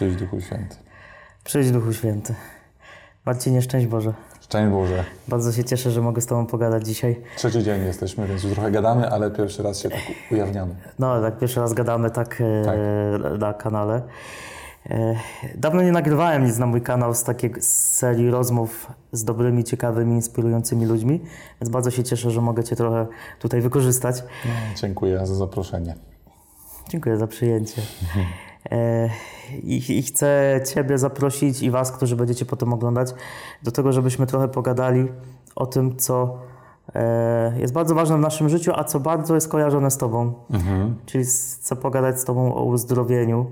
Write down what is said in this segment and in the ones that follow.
Przyjdź Duchu Święty. Przyjdź Duchu Święty. Marcinie, szczęść Boże. Szczęść Boże. Bardzo się cieszę, że mogę z Tobą pogadać dzisiaj. Trzeci dzień jesteśmy, więc już trochę gadamy, ale pierwszy raz się tak ujawniamy. No, tak pierwszy raz gadamy tak, e, na kanale. E, dawno nie nagrywałem nic na mój kanał z takiej serii rozmów z dobrymi, ciekawymi, inspirującymi ludźmi, więc bardzo się cieszę, że mogę Cię trochę tutaj wykorzystać. No, dziękuję za zaproszenie. Dziękuję za przyjęcie. E, I, I chcę Ciebie zaprosić i Was, którzy będziecie potem oglądać, do tego, żebyśmy trochę pogadali o tym, co e, jest bardzo ważne w naszym życiu, a co bardzo jest kojarzone z Tobą. Czyli s- chcę pogadać z Tobą o uzdrowieniu.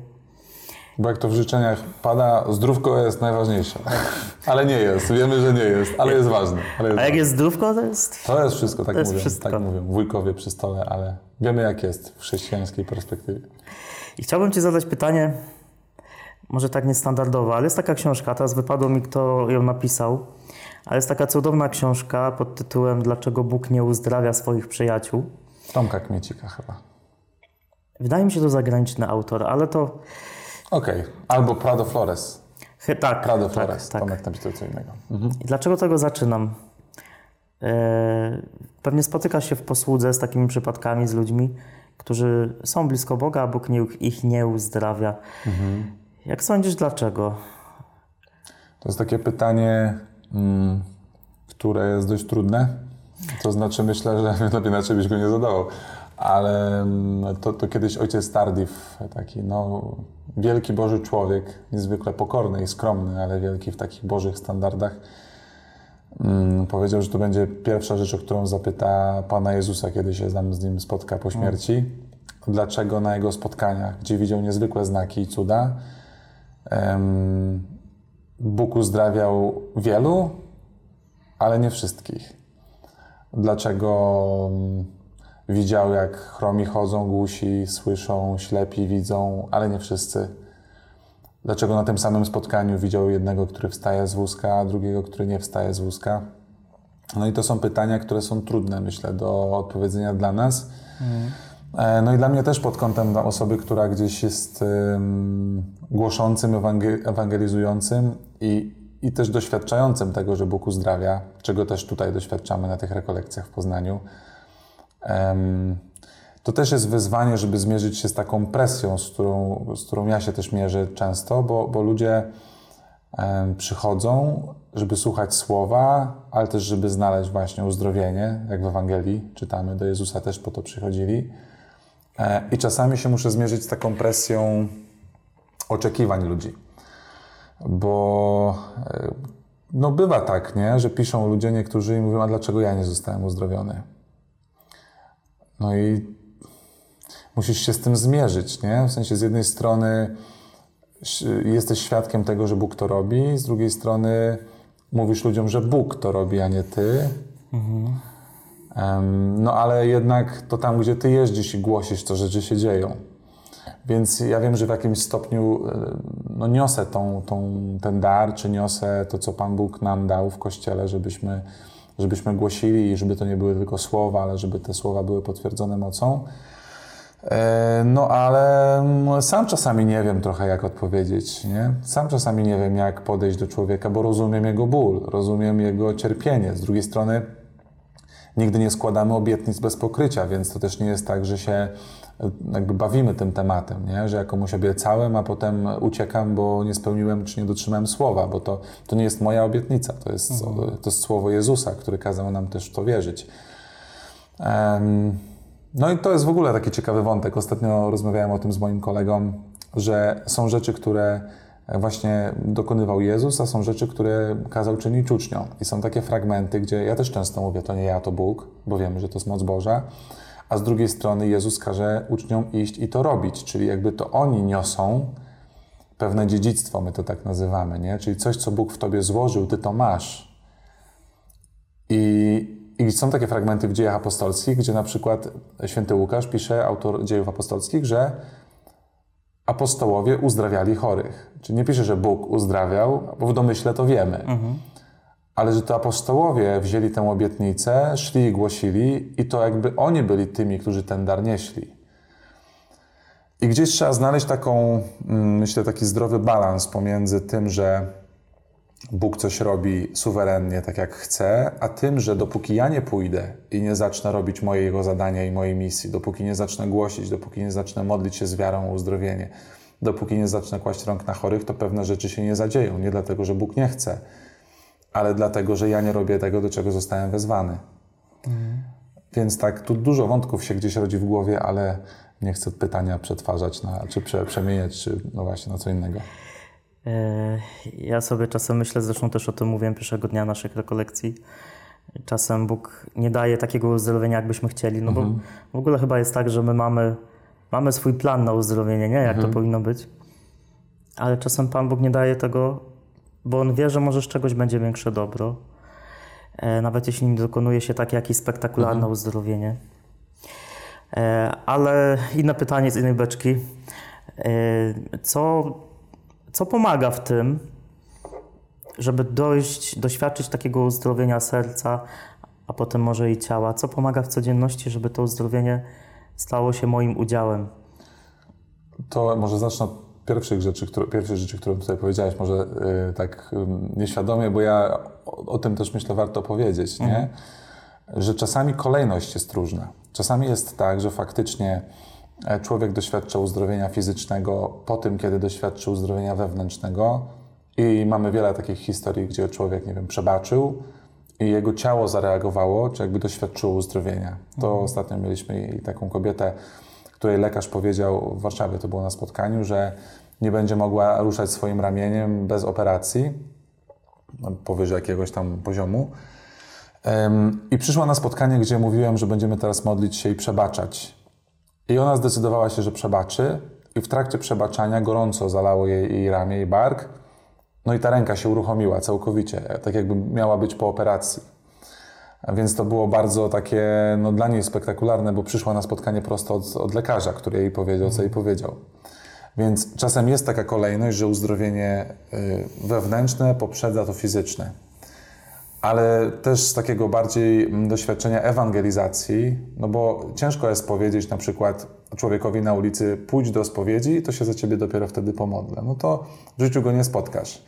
Bo jak to w życzeniach pada, zdrówko jest najważniejsze. Ale nie jest, wiemy, że nie jest, ale jest ważne. Ale jest A jak ważne. jest zdrówko, to jest... To jest wszystko, tak mówią. wszystko. Tak mówią wujkowie przy stole, ale wiemy jak jest w chrześcijańskiej perspektywie. I chciałbym Ci zadać pytanie, może tak niestandardowe, ale jest taka książka, teraz wypadło mi, kto ją napisał, ale jest taka cudowna książka pod tytułem Dlaczego Bóg nie uzdrawia swoich przyjaciół. Tomka Kmiecika chyba. Wydaje mi się, to zagraniczny autor, ale to... Okej, albo Prado Flores. He, tak, Prado tak, Flores, tak. Tomek napisał co innego. I dlaczego tego zaczynam? E, pewnie spotykasz się w posłudze z takimi przypadkami, z ludźmi, którzy są blisko Boga, a Bóg ich nie uzdrawia. Jak sądzisz, dlaczego? To jest takie pytanie, mm, które jest dość trudne. To znaczy, myślę, że lepiej inaczej byś go nie zadawał. Ale mm, to, to kiedyś ojciec Tardif, taki no, wielki Boży człowiek, niezwykle pokorny i skromny, ale wielki w takich bożych standardach, powiedział, że to będzie pierwsza rzecz, o którą zapyta Pana Jezusa, kiedy się tam z nim spotka po śmierci. Dlaczego na jego spotkaniach, gdzie widział niezwykłe znaki i cuda, Bóg uzdrawiał wielu, ale nie wszystkich. Dlaczego mm, widział, jak chromi chodzą, głusi słyszą, ślepi widzą, ale nie wszyscy? Dlaczego na tym samym spotkaniu widział jednego, który wstaje z wózka, a drugiego, który nie wstaje z wózka? No i to są pytania, które są trudne, myślę, do odpowiedzenia dla nas. E, No i dla mnie też pod kątem osoby, która gdzieś jest ym, głoszącym, ewangel- ewangelizującym i, i też doświadczającym tego, że Bóg uzdrawia, czego też tutaj doświadczamy na tych rekolekcjach w Poznaniu. Em, To też jest wyzwanie, żeby zmierzyć się z taką presją, z którą, z którą ja się też mierzę często, bo, bo ludzie przychodzą, żeby słuchać słowa, ale też żeby znaleźć właśnie uzdrowienie, jak w Ewangelii czytamy, do Jezusa też po to przychodzili. E, I czasami się muszę zmierzyć z taką presją oczekiwań ludzi. Bo e, no bywa tak, nie? że piszą ludzie niektórzy i mówią, a dlaczego ja nie zostałem uzdrowiony? No i musisz się z tym zmierzyć, nie? W sensie z jednej strony jesteś świadkiem tego, że Bóg to robi, z drugiej strony mówisz ludziom, że Bóg to robi, a nie ty. Em, No ale jednak to tam, gdzie ty jeździsz i głosisz, to rzeczy się dzieją. Więc ja wiem, że w jakimś stopniu e, no, niosę tą, tą, ten dar, czy niosę to, co Pan Bóg nam dał w Kościele, żebyśmy, żebyśmy głosili i żeby to nie były tylko słowa, ale żeby te słowa były potwierdzone mocą. E, No ale mm, sam czasami nie wiem trochę, jak odpowiedzieć, nie? Sam czasami nie wiem, jak podejść do człowieka, bo rozumiem jego ból, rozumiem jego cierpienie. Z drugiej strony nigdy nie składamy obietnic bez pokrycia, więc to też nie jest tak, że się e, jakby bawimy tym tematem, nie? że ja komuś obiecałem, a potem uciekam, bo nie spełniłem czy nie dotrzymałem słowa, bo to, to nie jest moja obietnica, to jest, to jest słowo Jezusa, który kazał nam też w to wierzyć. Em, no i to jest w ogóle taki ciekawy wątek. Ostatnio rozmawiałem o tym z moim kolegą, że są rzeczy, które właśnie dokonywał Jezus, a są rzeczy, które kazał czynić uczniom. I są takie fragmenty, gdzie ja też często mówię, to nie ja, to Bóg, bo wiemy, że to jest moc Boża, a z drugiej strony Jezus każe uczniom iść i to robić, czyli jakby to oni niosą pewne dziedzictwo, my to tak nazywamy, nie? Czyli coś, co Bóg w tobie złożył, ty to masz. I, I są takie fragmenty w dziejach apostolskich, gdzie na przykład święty Łukasz pisze, autor dziejów apostolskich, że apostołowie uzdrawiali chorych. Czyli nie pisze, że Bóg uzdrawiał, bo w domyśle to wiemy. Ale że to apostołowie wzięli tę obietnicę, szli i głosili i to jakby oni byli tymi, którzy ten dar nieśli. I gdzieś trzeba znaleźć taką, mm, myślę, taki zdrowy balans pomiędzy tym, że Bóg coś robi suwerennie, tak jak chce, a tym, że dopóki ja nie pójdę i nie zacznę robić mojego zadania i mojej misji, dopóki nie zacznę głosić, dopóki nie zacznę modlić się z wiarą o uzdrowienie, dopóki nie zacznę kłaść rąk na chorych, to pewne rzeczy się nie zadzieją. Nie dlatego, że Bóg nie chce, ale dlatego, że ja nie robię tego, do czego zostałem wezwany. Więc tak, tu dużo wątków się gdzieś rodzi w głowie, ale nie chcę pytania przetwarzać, na, czy prze, przemieniać, czy no właśnie na co innego. Ja sobie czasem myślę, zresztą też o tym mówiłem pierwszego dnia naszych rekolekcji. Czasem Bóg nie daje takiego uzdrowienia, jakbyśmy chcieli, no bo w ogóle chyba jest tak, że my mamy, mamy swój plan na uzdrowienie, nie? Jak to powinno być. Ale czasem Pan Bóg nie daje tego, bo On wie, że może z czegoś będzie większe dobro. E, Nawet jeśli nie dokonuje się takie jakieś spektakularne uzdrowienie. E, Ale inne pytanie z innej beczki. E, Co, co pomaga w tym, żeby dojść, doświadczyć takiego uzdrowienia serca, a potem może i ciała? Co pomaga w codzienności, żeby to uzdrowienie stało się moim udziałem? To może zacznę od pierwszych rzeczy, które, pierwszej rzeczy, którą tutaj powiedziałeś, może y, tak y, nieświadomie, bo ja o, o tym też myślę warto powiedzieć, nie? Że czasami kolejność jest różna. Czasami jest tak, że faktycznie człowiek doświadcza uzdrowienia fizycznego po tym, kiedy doświadczył uzdrowienia wewnętrznego i mamy wiele takich historii, gdzie człowiek, nie wiem, przebaczył i jego ciało zareagowało, czy jakby doświadczyło uzdrowienia. To ostatnio mieliśmy taką kobietę, której lekarz powiedział w Warszawie, to było na spotkaniu, że nie będzie mogła ruszać swoim ramieniem bez operacji powyżej jakiegoś tam poziomu. I przyszła na spotkanie, gdzie mówiłem, że będziemy teraz modlić się i przebaczać. I ona zdecydowała się, że przebaczy, i w trakcie przebaczania gorąco zalało jej, jej ramię, jej bark. No i ta ręka się uruchomiła całkowicie, tak jakby miała być po operacji. Więc to było bardzo takie, no dla niej spektakularne, bo przyszła na spotkanie prosto od, od lekarza, który jej powiedział, co jej powiedział. Więc czasem jest taka kolejność, że uzdrowienie y, wewnętrzne poprzedza to fizyczne. Ale też z takiego bardziej mm, doświadczenia ewangelizacji, no bo ciężko jest powiedzieć na przykład człowiekowi na ulicy pójdź do spowiedzi, to się za ciebie dopiero wtedy pomodlę. No to w życiu go nie spotkasz.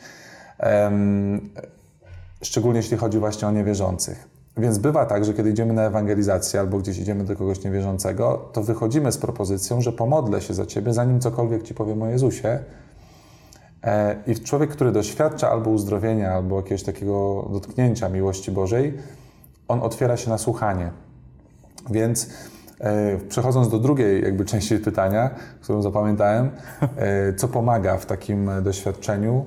Szczególnie jeśli chodzi właśnie o niewierzących. Więc bywa tak, że kiedy idziemy na ewangelizację albo gdzieś idziemy do kogoś niewierzącego, to wychodzimy z propozycją, że pomodlę się za ciebie, zanim cokolwiek ci powiem o Jezusie. E, I człowiek, który doświadcza albo uzdrowienia, albo jakiegoś takiego dotknięcia miłości Bożej, on otwiera się na słuchanie. Więc e, przechodząc do drugiej jakby części pytania, którą zapamiętałem, e, co pomaga w takim doświadczeniu?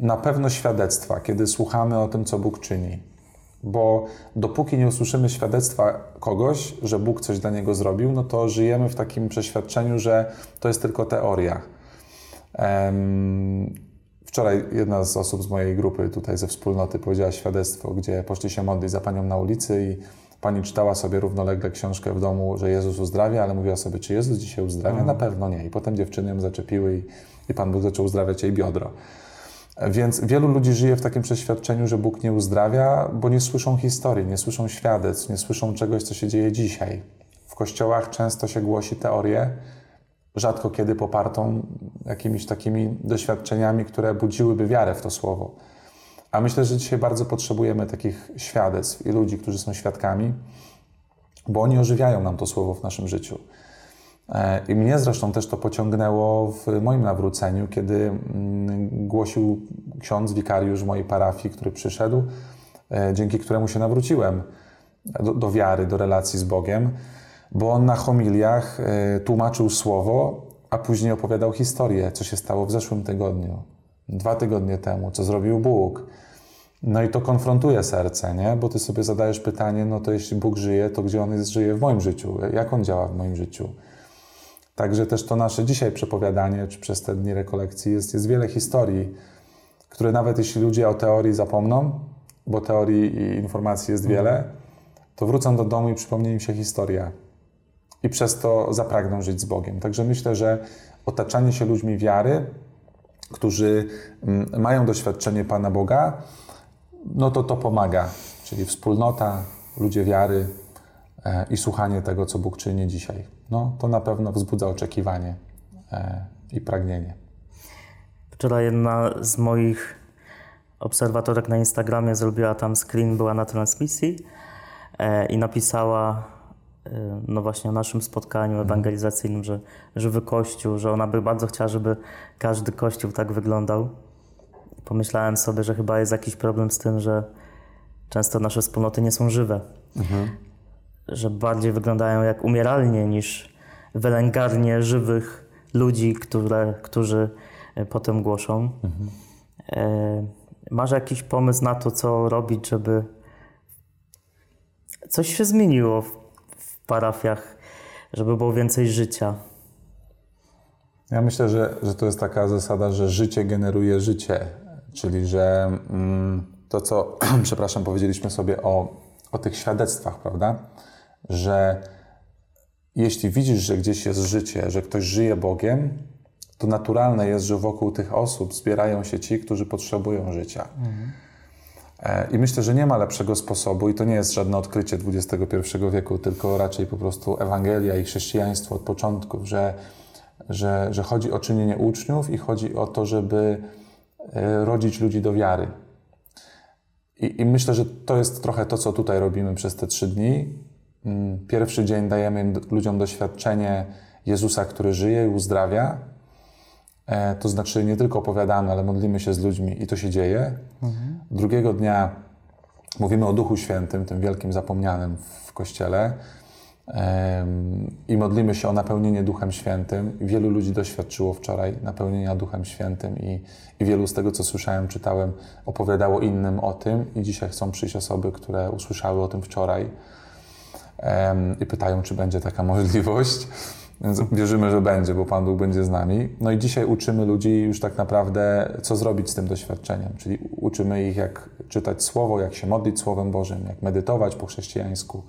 Na pewno świadectwa, kiedy słuchamy o tym, co Bóg czyni. Bo dopóki nie usłyszymy świadectwa kogoś, że Bóg coś dla niego zrobił, no to żyjemy w takim przeświadczeniu, że to jest tylko teoria. Wczoraj jedna z osób z mojej grupy tutaj ze wspólnoty powiedziała świadectwo, gdzie poszli się modlić za panią na ulicy i pani czytała sobie równolegle książkę w domu, że Jezus uzdrawia, ale mówiła sobie, czy Jezus dzisiaj uzdrawia? Na pewno nie. I potem dziewczyny ją zaczepiły i, i Pan Bóg zaczął uzdrawiać jej biodro. Więc wielu ludzi żyje w takim przeświadczeniu, że Bóg nie uzdrawia, bo nie słyszą historii, nie słyszą świadectw, nie słyszą czegoś, co się dzieje dzisiaj. W kościołach często się głosi teorię, rzadko kiedy popartą jakimiś takimi doświadczeniami, które budziłyby wiarę w to słowo. A myślę, że dzisiaj bardzo potrzebujemy takich świadectw i ludzi, którzy są świadkami, bo oni ożywiają nam to słowo w naszym życiu. E, I mnie zresztą też to pociągnęło w moim nawróceniu, kiedy mm, głosił ksiądz, wikariusz mojej parafii, który przyszedł, e, dzięki któremu się nawróciłem do, do wiary, do relacji z Bogiem, bo on na homiliach e, tłumaczył słowo, a później opowiadał historię, co się stało w zeszłym tygodniu, dwa tygodnie temu, co zrobił Bóg. No i to konfrontuje serce, nie? Bo ty sobie zadajesz pytanie, no to jeśli Bóg żyje, to gdzie On jest, żyje w moim życiu? Jak On działa w moim życiu? Także też to nasze dzisiaj przepowiadanie, czy przez te dni rekolekcji jest, jest wiele historii, które nawet jeśli ludzie o teorii zapomną, bo teorii i informacji jest wiele, to wrócą do domu i przypomni im się historia. I przez to zapragną żyć z Bogiem. Także myślę, że otaczanie się ludźmi wiary, którzy mm, mają doświadczenie Pana Boga, no to to pomaga. Czyli wspólnota, ludzie wiary e, i słuchanie tego, co Bóg czyni dzisiaj. No to na pewno wzbudza oczekiwanie e, i pragnienie. Wczoraj jedna z moich obserwatorek na Instagramie zrobiła tam screen, była na transmisji e, i napisała no właśnie o naszym spotkaniu ewangelizacyjnym, że żywy kościół, że ona by bardzo chciała, żeby każdy kościół tak wyglądał. Pomyślałem sobie, że chyba jest jakiś problem z tym, że często nasze wspólnoty nie są żywe. Że bardziej wyglądają jak umieralnie niż wylęgarnie żywych ludzi, które, którzy e, potem głoszą. E, masz jakiś pomysł na to, co robić, żeby coś się zmieniło w parafiach, żeby było więcej życia? Ja myślę, że, że to jest taka zasada, że życie generuje życie, czyli że mm, to, co, przepraszam, powiedzieliśmy sobie o, o tych świadectwach, prawda? Że jeśli widzisz, że gdzieś jest życie, że ktoś żyje Bogiem, to naturalne jest, że wokół tych osób zbierają się ci, którzy potrzebują życia. E, I myślę, że nie ma lepszego sposobu, i to nie jest żadne odkrycie XXI wieku, tylko raczej po prostu Ewangelia i chrześcijaństwo od początku, że, że, że chodzi o czynienie uczniów i chodzi o to, żeby e, rodzić ludzi do wiary. I, I myślę, że to jest trochę to, co tutaj robimy przez te trzy dni. Mm, Pierwszy dzień dajemy ludziom doświadczenie Jezusa, który żyje i uzdrawia. E, To znaczy nie tylko opowiadamy, ale modlimy się z ludźmi i to się dzieje. Drugiego dnia mówimy o Duchu Świętym, tym wielkim zapomnianym w Kościele i modlimy się o napełnienie Duchem Świętym. Wielu ludzi doświadczyło wczoraj napełnienia Duchem Świętym i, i wielu z tego, co słyszałem, czytałem, opowiadało innym o tym i dzisiaj chcą przyjść osoby, które usłyszały o tym wczoraj i pytają, czy będzie taka możliwość. Wierzymy, że będzie, bo Pan Bóg będzie z nami. No i dzisiaj uczymy ludzi już tak naprawdę, co zrobić z tym doświadczeniem. Czyli uczymy ich, jak czytać Słowo, jak się modlić Słowem Bożym, jak medytować po chrześcijańsku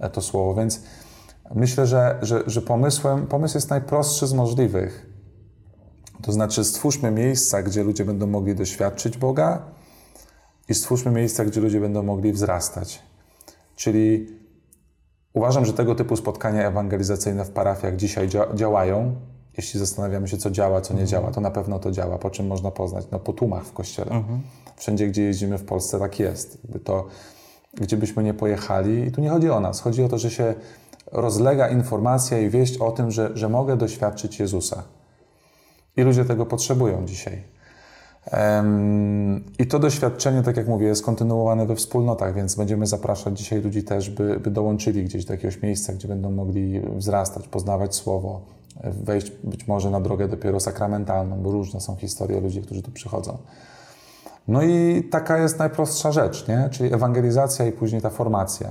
e, to Słowo. Więc myślę, że, że, że pomysłem, pomysł jest najprostszy z możliwych. To znaczy stwórzmy miejsca, gdzie ludzie będą mogli doświadczyć Boga i stwórzmy miejsca, gdzie ludzie będą mogli wzrastać. Czyli Uważam, że tego typu spotkania ewangelizacyjne w parafiach dzisiaj dzia- działają. Jeśli zastanawiamy się, co działa, co nie działa, to na pewno to działa. Po czym można poznać? No po tłumach w kościele. Wszędzie, gdzie jeździmy w Polsce, tak jest. To, gdzie byśmy nie pojechali, i tu nie chodzi o nas, chodzi o to, że się rozlega informacja i wieść o tym, że, że mogę doświadczyć Jezusa. I ludzie tego potrzebują dzisiaj. I to doświadczenie, tak jak mówię, jest kontynuowane we wspólnotach, więc będziemy zapraszać dzisiaj ludzi też, by, by dołączyli gdzieś do jakiegoś miejsca, gdzie będą mogli wzrastać, poznawać Słowo, wejść być może na drogę dopiero sakramentalną, bo różne są historie ludzi, którzy tu przychodzą. No i taka jest najprostsza rzecz, nie? czyli ewangelizacja i później ta formacja.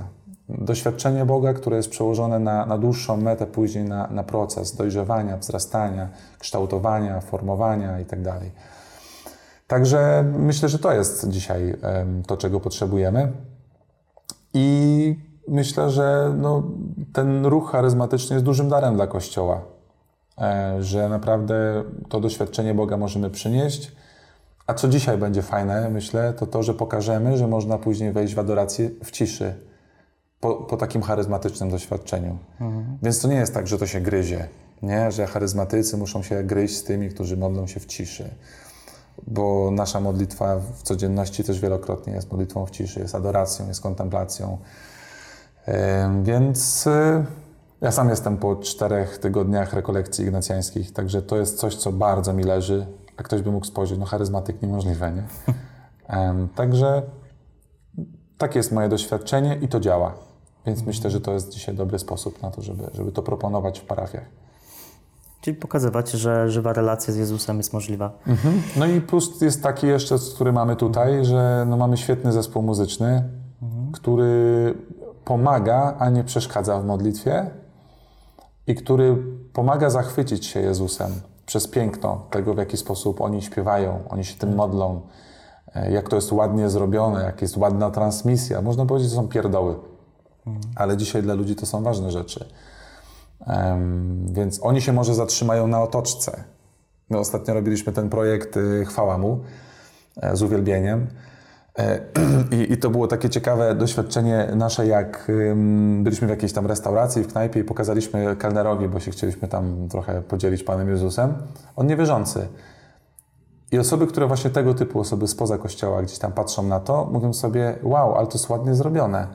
Doświadczenie Boga, które jest przełożone na, na dłuższą metę, później na, na proces dojrzewania, wzrastania, kształtowania, formowania itd. Także myślę, że to jest dzisiaj to, czego potrzebujemy. I myślę, że no, ten ruch charyzmatyczny jest dużym darem dla Kościoła, e, że naprawdę to doświadczenie Boga możemy przynieść. A co dzisiaj będzie fajne, myślę, to to, że pokażemy, że można później wejść w adorację w ciszy po, po takim charyzmatycznym doświadczeniu. Więc to nie jest tak, że to się gryzie, nie? że charyzmatycy muszą się gryźć z tymi, którzy modlą się w ciszy bo nasza modlitwa w codzienności też wielokrotnie jest modlitwą w ciszy, jest adoracją, jest kontemplacją. Więc y, ja sam jestem po czterech tygodniach rekolekcji ignacjańskich, także to jest coś, co bardzo mi leży. A ktoś by mógł spojrzeć, no charyzmatyk niemożliwe, nie? Także takie jest moje doświadczenie i to działa. Więc myślę, że to jest dzisiaj dobry sposób na to, żeby, żeby to proponować w parafiach. Czyli pokazywać, że żywa relacja z Jezusem jest możliwa. No i plus jest taki jeszcze, który mamy tutaj, że no mamy świetny zespół muzyczny, który pomaga, a nie przeszkadza w modlitwie i który pomaga zachwycić się Jezusem przez piękno tego, w jaki sposób oni śpiewają, oni się tym modlą, e, jak to jest ładnie zrobione, jak jest ładna transmisja. Można powiedzieć, że są pierdoły, ale dzisiaj dla ludzi to są ważne rzeczy. Więc oni się może zatrzymają na otoczce. My ostatnio robiliśmy ten projekt y, Chwała Mu e, z uwielbieniem. E, I, I, to było takie ciekawe doświadczenie nasze, jak byliśmy w jakiejś tam restauracji, w knajpie i pokazaliśmy kelnerowi, bo się chcieliśmy tam trochę podzielić Panem Jezusem. On niewierzący. I osoby, które właśnie tego typu osoby spoza kościoła gdzieś tam patrzą na to, mówią sobie, wow, ale to jest ładnie zrobione.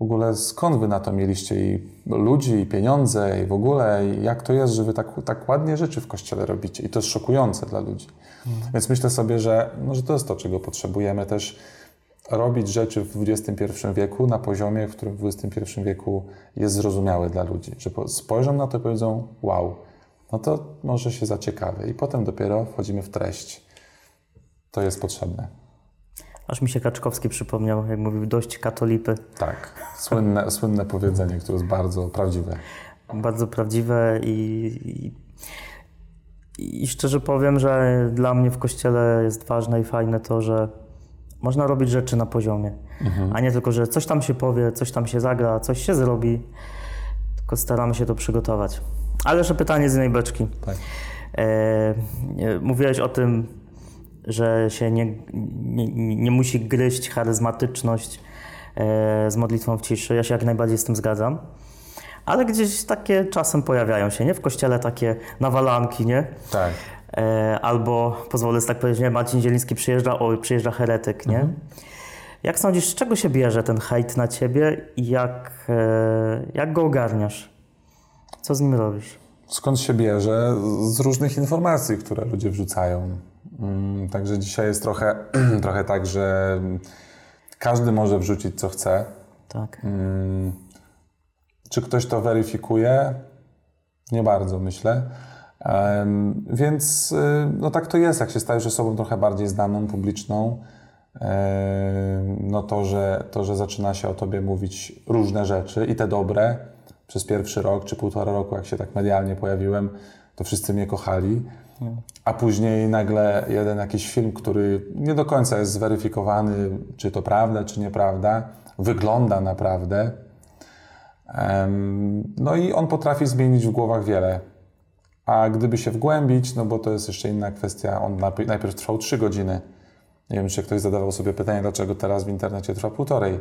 W ogóle skąd wy na to mieliście i ludzi, i pieniądze, i w ogóle, i jak to jest, że wy tak, tak ładnie rzeczy w kościele robicie. I to jest szokujące dla ludzi. Mhm. Więc myślę sobie, że, no, że to jest to, czego potrzebujemy też robić rzeczy w XXI wieku na poziomie, w którym w XXI wieku jest zrozumiałe dla ludzi. Że spojrzą na to i powiedzą, wow, no to może się zaciekawy. I potem dopiero wchodzimy w treść. To jest potrzebne. Aż mi się Kaczkowski przypomniał, jak mówił, dość katolipy. Tak, słynne, słynne powiedzenie, które jest bardzo prawdziwe. Bardzo prawdziwe i, i, i szczerze powiem, że dla mnie w kościele jest ważne i fajne to, że można robić rzeczy na poziomie, mhm. a nie tylko, że coś tam się powie, coś tam się zagra, coś się zrobi, tylko staramy się to przygotować. Ale jeszcze pytanie z innej beczki. Tak. E, mówiłeś o tym, że się nie, nie, nie musi gryźć charyzmatyczność e, z modlitwą w ciszy. Ja się jak najbardziej z tym zgadzam. Ale gdzieś takie czasem pojawiają się, nie? W kościele takie nawalanki, nie? Tak. E, albo, pozwolę sobie tak powiedzieć, nie? Marcin Zieliński przyjeżdża, oj, przyjeżdża heretyk, nie? Mhm. Jak sądzisz, z czego się bierze ten hejt na ciebie i jak, e, jak go ogarniasz? Co z nim robisz? Skąd się bierze? Z różnych informacji, które ludzie wrzucają. Mm, także dzisiaj jest trochę, trochę tak, że każdy może wrzucić co chce. Tak. Mm, czy ktoś to weryfikuje? Nie bardzo, myślę. Więc y, no tak to jest, jak się stajesz osobą trochę bardziej znaną, publiczną, no to że, to, że zaczyna się o tobie mówić różne rzeczy i te dobre. Przez pierwszy rok czy półtora roku, jak się tak medialnie pojawiłem, to wszyscy mnie kochali. A później nagle jeden jakiś film, który nie do końca jest zweryfikowany, czy to prawda, czy nieprawda, wygląda naprawdę. No i on potrafi zmienić w głowach wiele. A gdyby się wgłębić, no bo to jest jeszcze inna kwestia, on najpierw trwał 3 godziny. Nie wiem, czy ktoś zadawał sobie pytanie, dlaczego teraz w internecie trwa półtorej.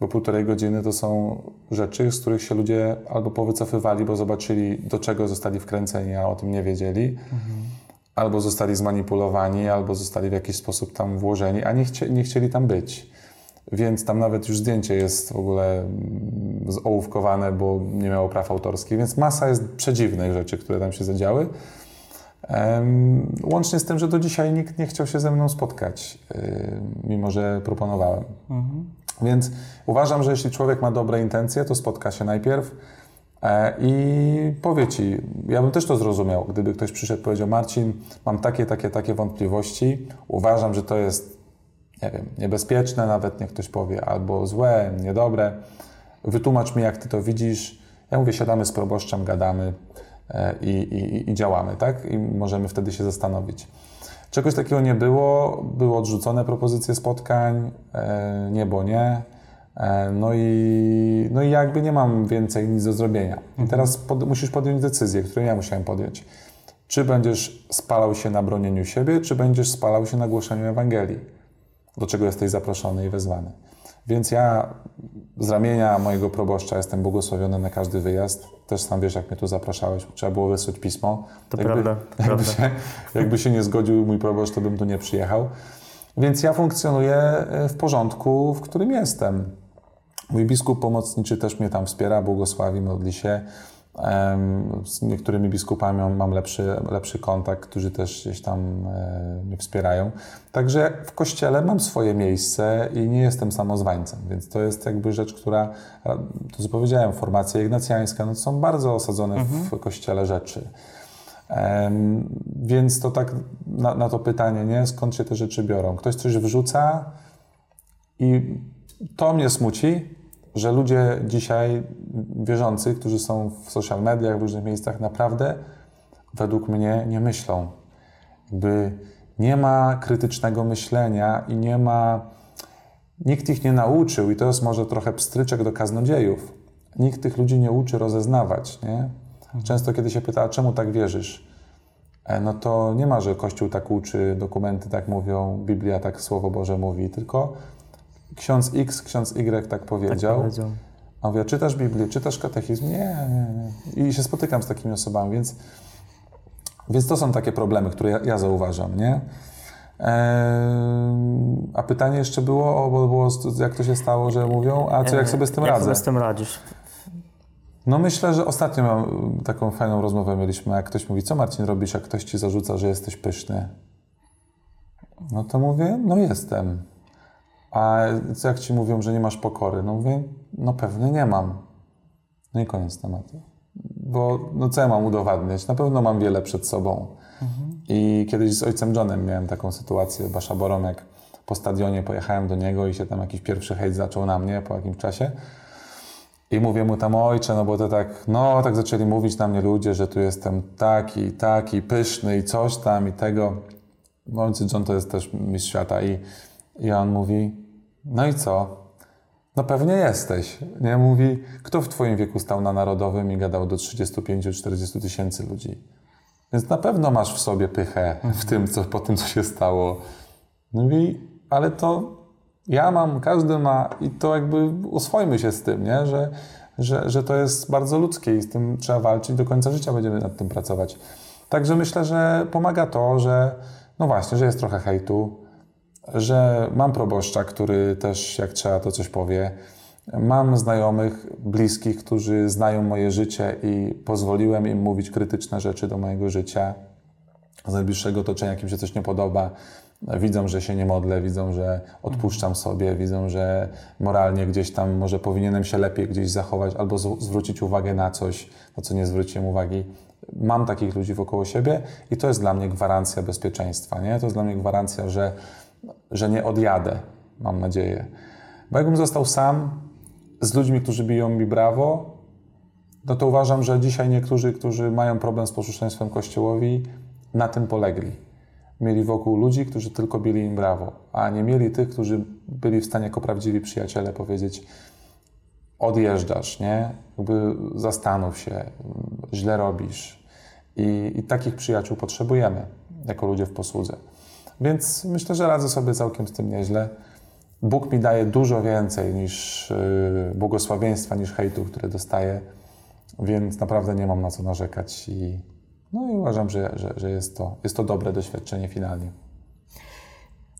Bo półtorej godziny to są rzeczy, z których się ludzie albo powycofywali, bo zobaczyli, do czego zostali wkręceni, a o tym nie wiedzieli, mhm. albo zostali zmanipulowani, albo zostali w jakiś sposób tam włożeni, a nie, chcie, nie chcieli tam być. Więc tam nawet już zdjęcie jest w ogóle mm, zołówkowane, bo nie miało praw autorskich, więc masa jest przedziwnych rzeczy, które tam się zadziały. Łącznie z tym, że do dzisiaj nikt nie chciał się ze mną spotkać, mimo że proponowałem. Mhm. Więc uważam, że jeśli człowiek ma dobre intencje, to spotka się najpierw e, i powie ci, ja bym też to zrozumiał, gdyby ktoś przyszedł i powiedział, Marcin, mam takie, takie, takie wątpliwości, uważam, że to jest, nie wiem, niebezpieczne, nawet niech ktoś powie, albo złe, niedobre, wytłumacz mi, jak ty to widzisz. Ja mówię, siadamy z proboszczem, gadamy e, i, i, i działamy, tak? I możemy wtedy się zastanowić. Czegoś takiego nie było, były odrzucone propozycje spotkań, e, nie, bo nie. E, no i, no i jakby nie mam więcej nic do zrobienia. I mhm. teraz pod, musisz podjąć decyzję, którą ja musiałem podjąć. Czy będziesz spalał się na bronieniu siebie, czy będziesz spalał się na głoszeniu Ewangelii, do czego jesteś zaproszony i wezwany. Więc ja z ramienia mojego proboszcza jestem błogosławiony na każdy wyjazd. Też sam wiesz, jak mnie tu zapraszałeś, trzeba było wysłać pismo. To jakby, prawda. To jakby, prawda. Się, jakby się nie zgodził mój proboszcz, to bym tu nie przyjechał. Więc ja funkcjonuję e, w porządku, w którym jestem. Mój biskup pomocniczy też mnie tam wspiera, błogosławi, modli się. Z niektórymi biskupami mam lepszy, lepszy kontakt, którzy też gdzieś tam e, mnie wspierają. Także w kościele mam swoje miejsce i nie jestem samozwańcem, więc to jest jakby rzecz, która, to co powiedziałem, formacja ignacjańska, no to są bardzo osadzone mhm. w kościele rzeczy. Więc to tak na, na, to pytanie, nie? Skąd się te rzeczy biorą? Ktoś coś wrzuca i to mnie smuci, że ludzie dzisiaj wierzący, którzy są w social mediach, w różnych miejscach, naprawdę według mnie nie myślą. Jakby nie ma krytycznego myślenia i nie ma. Nikt ich nie nauczył, i to jest może trochę pstryczek do kaznodziejów. Nikt tych ludzi nie uczy rozeznawać. Nie? Często, kiedy się pyta, a czemu tak wierzysz? e, no to nie ma, że Kościół tak uczy, dokumenty tak mówią, Biblia tak Słowo Boże mówi, tylko ksiądz X, ksiądz Y tak Tak powiedział. powiedział. A mówię, czytasz Biblię, czytasz katechizm? Nie, nie, nie. I się spotykam z takimi osobami, więc, więc to są takie problemy, które ja, ja zauważam, nie? A pytanie jeszcze było, o, bo było, jak to się stało, że mówią, a co, jak sobie z tym Jak radzę? sobie z tym radzisz? No myślę, że ostatnio mam y, taką fajną rozmowę mieliśmy, jak ktoś mówi, co Marcin robisz, jak ktoś ci zarzuca, że jesteś pyszny? No to mówię, no jestem. A co jak ci mówią, że nie masz pokory? No mówię, no pewnie nie mam. No i koniec tematu. Bo no co ja mam udowadniać? Na pewno mam wiele przed sobą. I kiedyś z ojcem Johnem miałem taką sytuację, Basza Borom, jak po stadionie pojechałem do niego i się tam jakiś pierwszy hejt zaczął na mnie po jakimś czasie. I mówię mu tam, ojcze, no bo to tak, no tak zaczęli mówić na mnie ludzie, że tu jestem taki, taki, pyszny i coś tam i tego. Bo Ojciec John to jest też mistrz świata i, i on mówi, no i co? No pewnie jesteś. Nie? Mówi, kto w twoim wieku stał na Narodowym i gadał do 35-40 tysięcy ludzi? Więc na pewno masz w sobie pychę w tym, co, po tym, co się stało. Mówi, ale to ja mam, każdy ma i to jakby oswojmy się z tym, nie? Że, że, że to jest bardzo ludzkie i z tym trzeba walczyć, do końca życia będziemy nad tym pracować. Także myślę, że pomaga to, że no właśnie, że jest trochę hejtu, że mam proboszcza, który też jak trzeba to coś powie. Mam znajomych, bliskich, którzy znają moje życie i pozwoliłem im mówić krytyczne rzeczy do mojego życia z najbliższego otoczenia, jak im się coś nie podoba, widzą, że się nie modlę, widzą, że odpuszczam sobie, widzą, że moralnie gdzieś tam może powinienem się lepiej gdzieś zachować albo zwrócić uwagę na coś, na co nie zwróciłem uwagi. Mam takich ludzi wokół siebie i to jest dla mnie gwarancja bezpieczeństwa, nie? To jest dla mnie gwarancja, że, że nie odjadę, mam nadzieję. Bo jakbym został sam z ludźmi, którzy biją mi brawo, no to uważam, że dzisiaj niektórzy, którzy mają problem z posłuszeństwem Kościołowi, na tym polegli. Mieli wokół ludzi, którzy tylko bili im brawo, a nie mieli tych, którzy byli w stanie jako prawdziwi przyjaciele powiedzieć odjeżdżasz, nie? Jakby zastanów się, źle robisz. I, I takich przyjaciół potrzebujemy jako ludzie w posłudze. Więc myślę, że radzę sobie całkiem z tym nieźle. Bóg mi daje dużo więcej niż yy, błogosławieństwa, niż hejtu, które dostaję, więc naprawdę nie mam na co narzekać i, no i uważam, że, że, że jest, to, jest to dobre doświadczenie finalnie.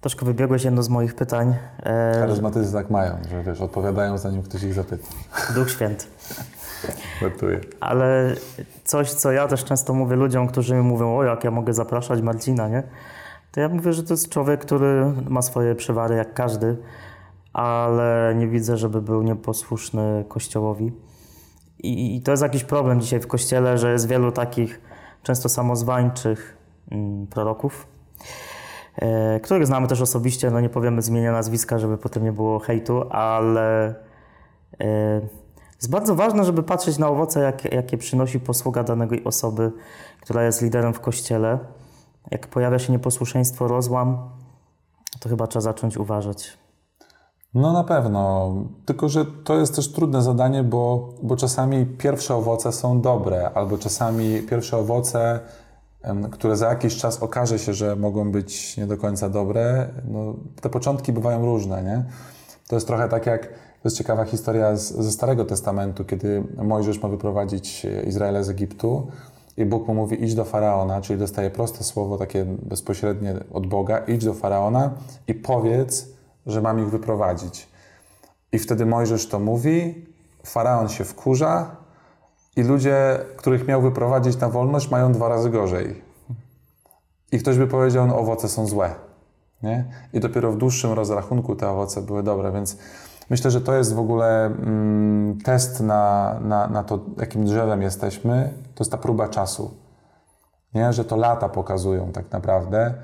Troszkę wybiegłeś jedno z moich pytań. E, Charyzmatycy tak mają, że wiesz, odpowiadają zanim ktoś ich zapyta. Duch Święty. Żartuję. Ale coś, co ja też często mówię ludziom, którzy mi mówią, o jak ja mogę zapraszać Marcina, nie? To ja mówię, że to jest człowiek, który ma swoje przewary jak każdy, ale nie widzę, żeby był nieposłuszny Kościołowi. I, I to jest jakiś problem dzisiaj w Kościele, że jest wielu takich często samozwańczych mm, proroków, e, których znamy też osobiście, no nie powiemy z imienia nazwiska, żeby potem nie było hejtu, ale e, jest bardzo ważne, żeby patrzeć na owoce, jak, jakie przynosi posługa danej osoby, która jest liderem w kościele. Jak pojawia się nieposłuszeństwo, rozłam, to chyba trzeba zacząć uważać. No na pewno, tylko że to jest też trudne zadanie, bo, bo czasami pierwsze owoce są dobre, albo czasami pierwsze owoce, które za jakiś czas okaże się, że mogą być nie do końca dobre, no, te początki bywają różne, nie? To jest trochę tak jak, to jest ciekawa historia z, ze Starego Testamentu, kiedy Mojżesz ma wyprowadzić Izraela z Egiptu i Bóg mu mówi idź do Faraona, czyli dostaje proste słowo takie bezpośrednie od Boga, idź do Faraona i powiedz, że mam ich wyprowadzić. I wtedy Mojżesz to mówi, Faraon się wkurza i ludzie, których miał wyprowadzić na wolność, mają dwa razy gorzej. I ktoś by powiedział, no owoce są złe. Nie? I dopiero w dłuższym rozrachunku te owoce były dobre, więc myślę, że to jest w ogóle mm, test na, na, na to, jakim drzewem jesteśmy. To jest ta próba czasu. Nie? Że to lata pokazują tak naprawdę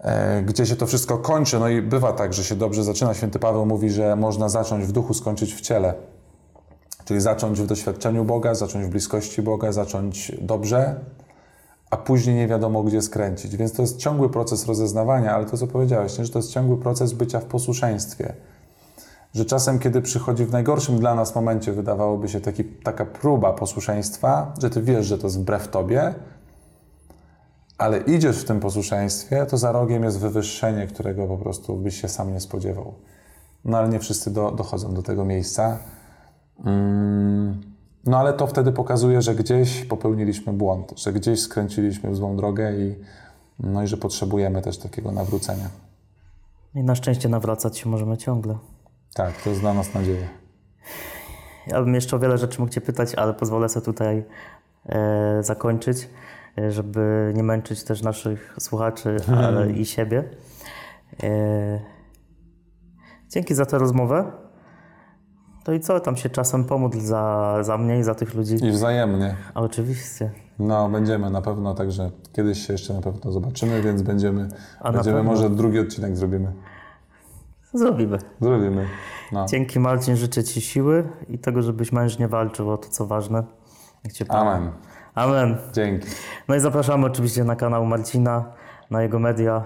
e, gdzie się to wszystko kończy. No i bywa tak, że się dobrze zaczyna. Święty Paweł mówi, że można zacząć w duchu, skończyć w ciele. Czyli zacząć w doświadczeniu Boga, zacząć w bliskości Boga, zacząć dobrze, a później nie wiadomo, gdzie skręcić. Więc to jest ciągły proces rozeznawania, ale to, co powiedziałeś, nie? że to jest ciągły proces bycia w posłuszeństwie. Że czasem, kiedy przychodzi w najgorszym dla nas momencie, wydawałoby się taki, taka próba posłuszeństwa, że ty wiesz, że to jest wbrew tobie, ale idziesz w tym posłuszeństwie, to za rogiem jest wywyższenie, którego po prostu byś się sam nie spodziewał. No ale nie wszyscy do, dochodzą do tego miejsca. Mm, no ale to wtedy pokazuje, że gdzieś popełniliśmy błąd, że gdzieś skręciliśmy w złą drogę i, no i że potrzebujemy też takiego nawrócenia. I na szczęście nawracać się możemy ciągle. Tak, to jest dla nas nadzieja. Ja bym jeszcze o wiele rzeczy mógł Cię pytać, ale pozwolę sobie tutaj e, zakończyć, e, żeby nie męczyć też naszych słuchaczy, ale i siebie. E, dzięki za tę rozmowę. No i co, tam się czasem pomódl za, za mnie i za tych ludzi. I wzajemnie. A oczywiście. No, będziemy na pewno, także kiedyś się jeszcze na pewno zobaczymy, więc będziemy, A będziemy pewno. może drugi odcinek zrobimy. Zrobimy. Zrobimy. No. Dzięki Marcin, życzę Ci siły i tego, żebyś mężnie walczył o to, co ważne. Niech Cię Pan- Amen. Amen. Dzięki. No i zapraszamy oczywiście na kanał Marcina, na jego media.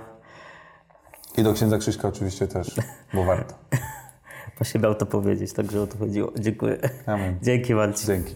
I do księdza Krzyśka oczywiście też, bo warto. Właśnie miał to powiedzieć, także o to chodziło. Dziękuję. Amen. Dzięki Marcin. Dzięki.